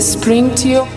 Spring to podcast.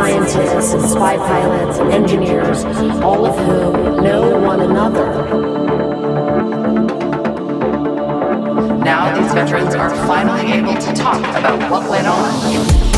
scientists and spy pilots and engineers, all of whom know one another. Now these veterans are finally able to talk about what went on.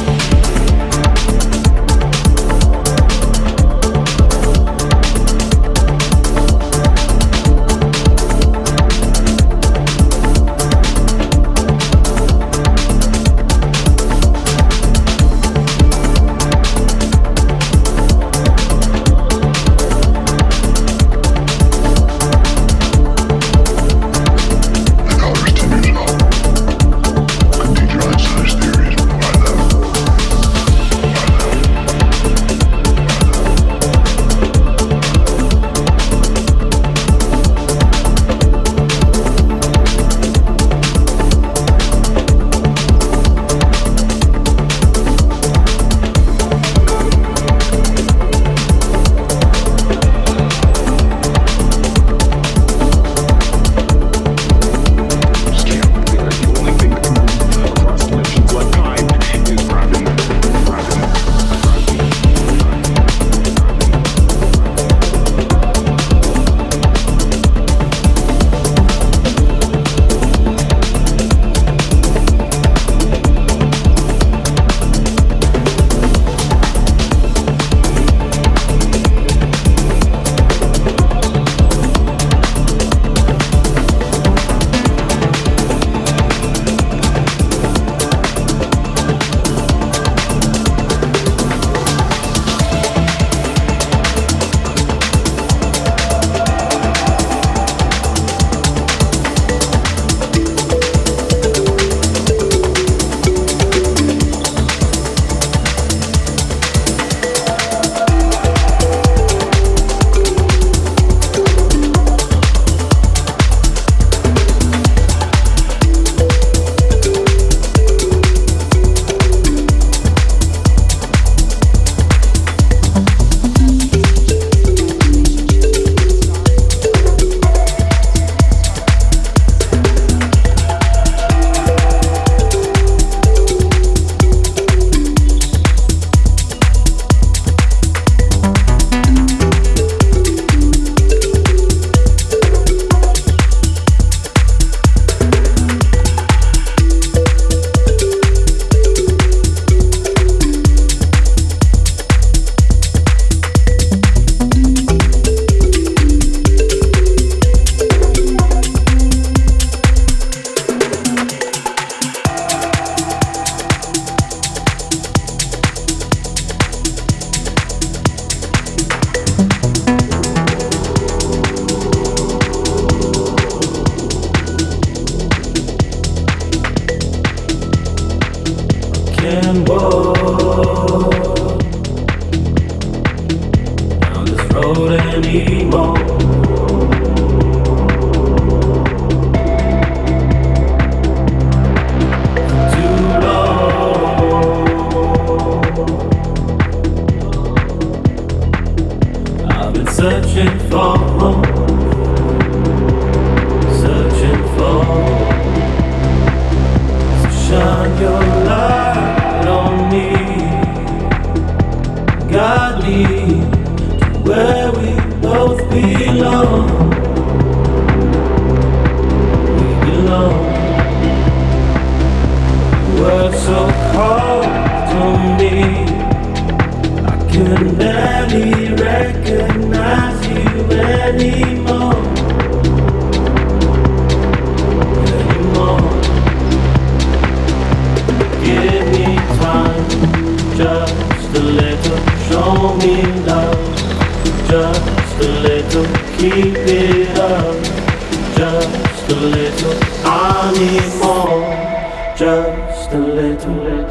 to where we both belong. We belong. Words so cold to me, I can barely. me love, just a little, keep it up, just a little, I need more, just a little.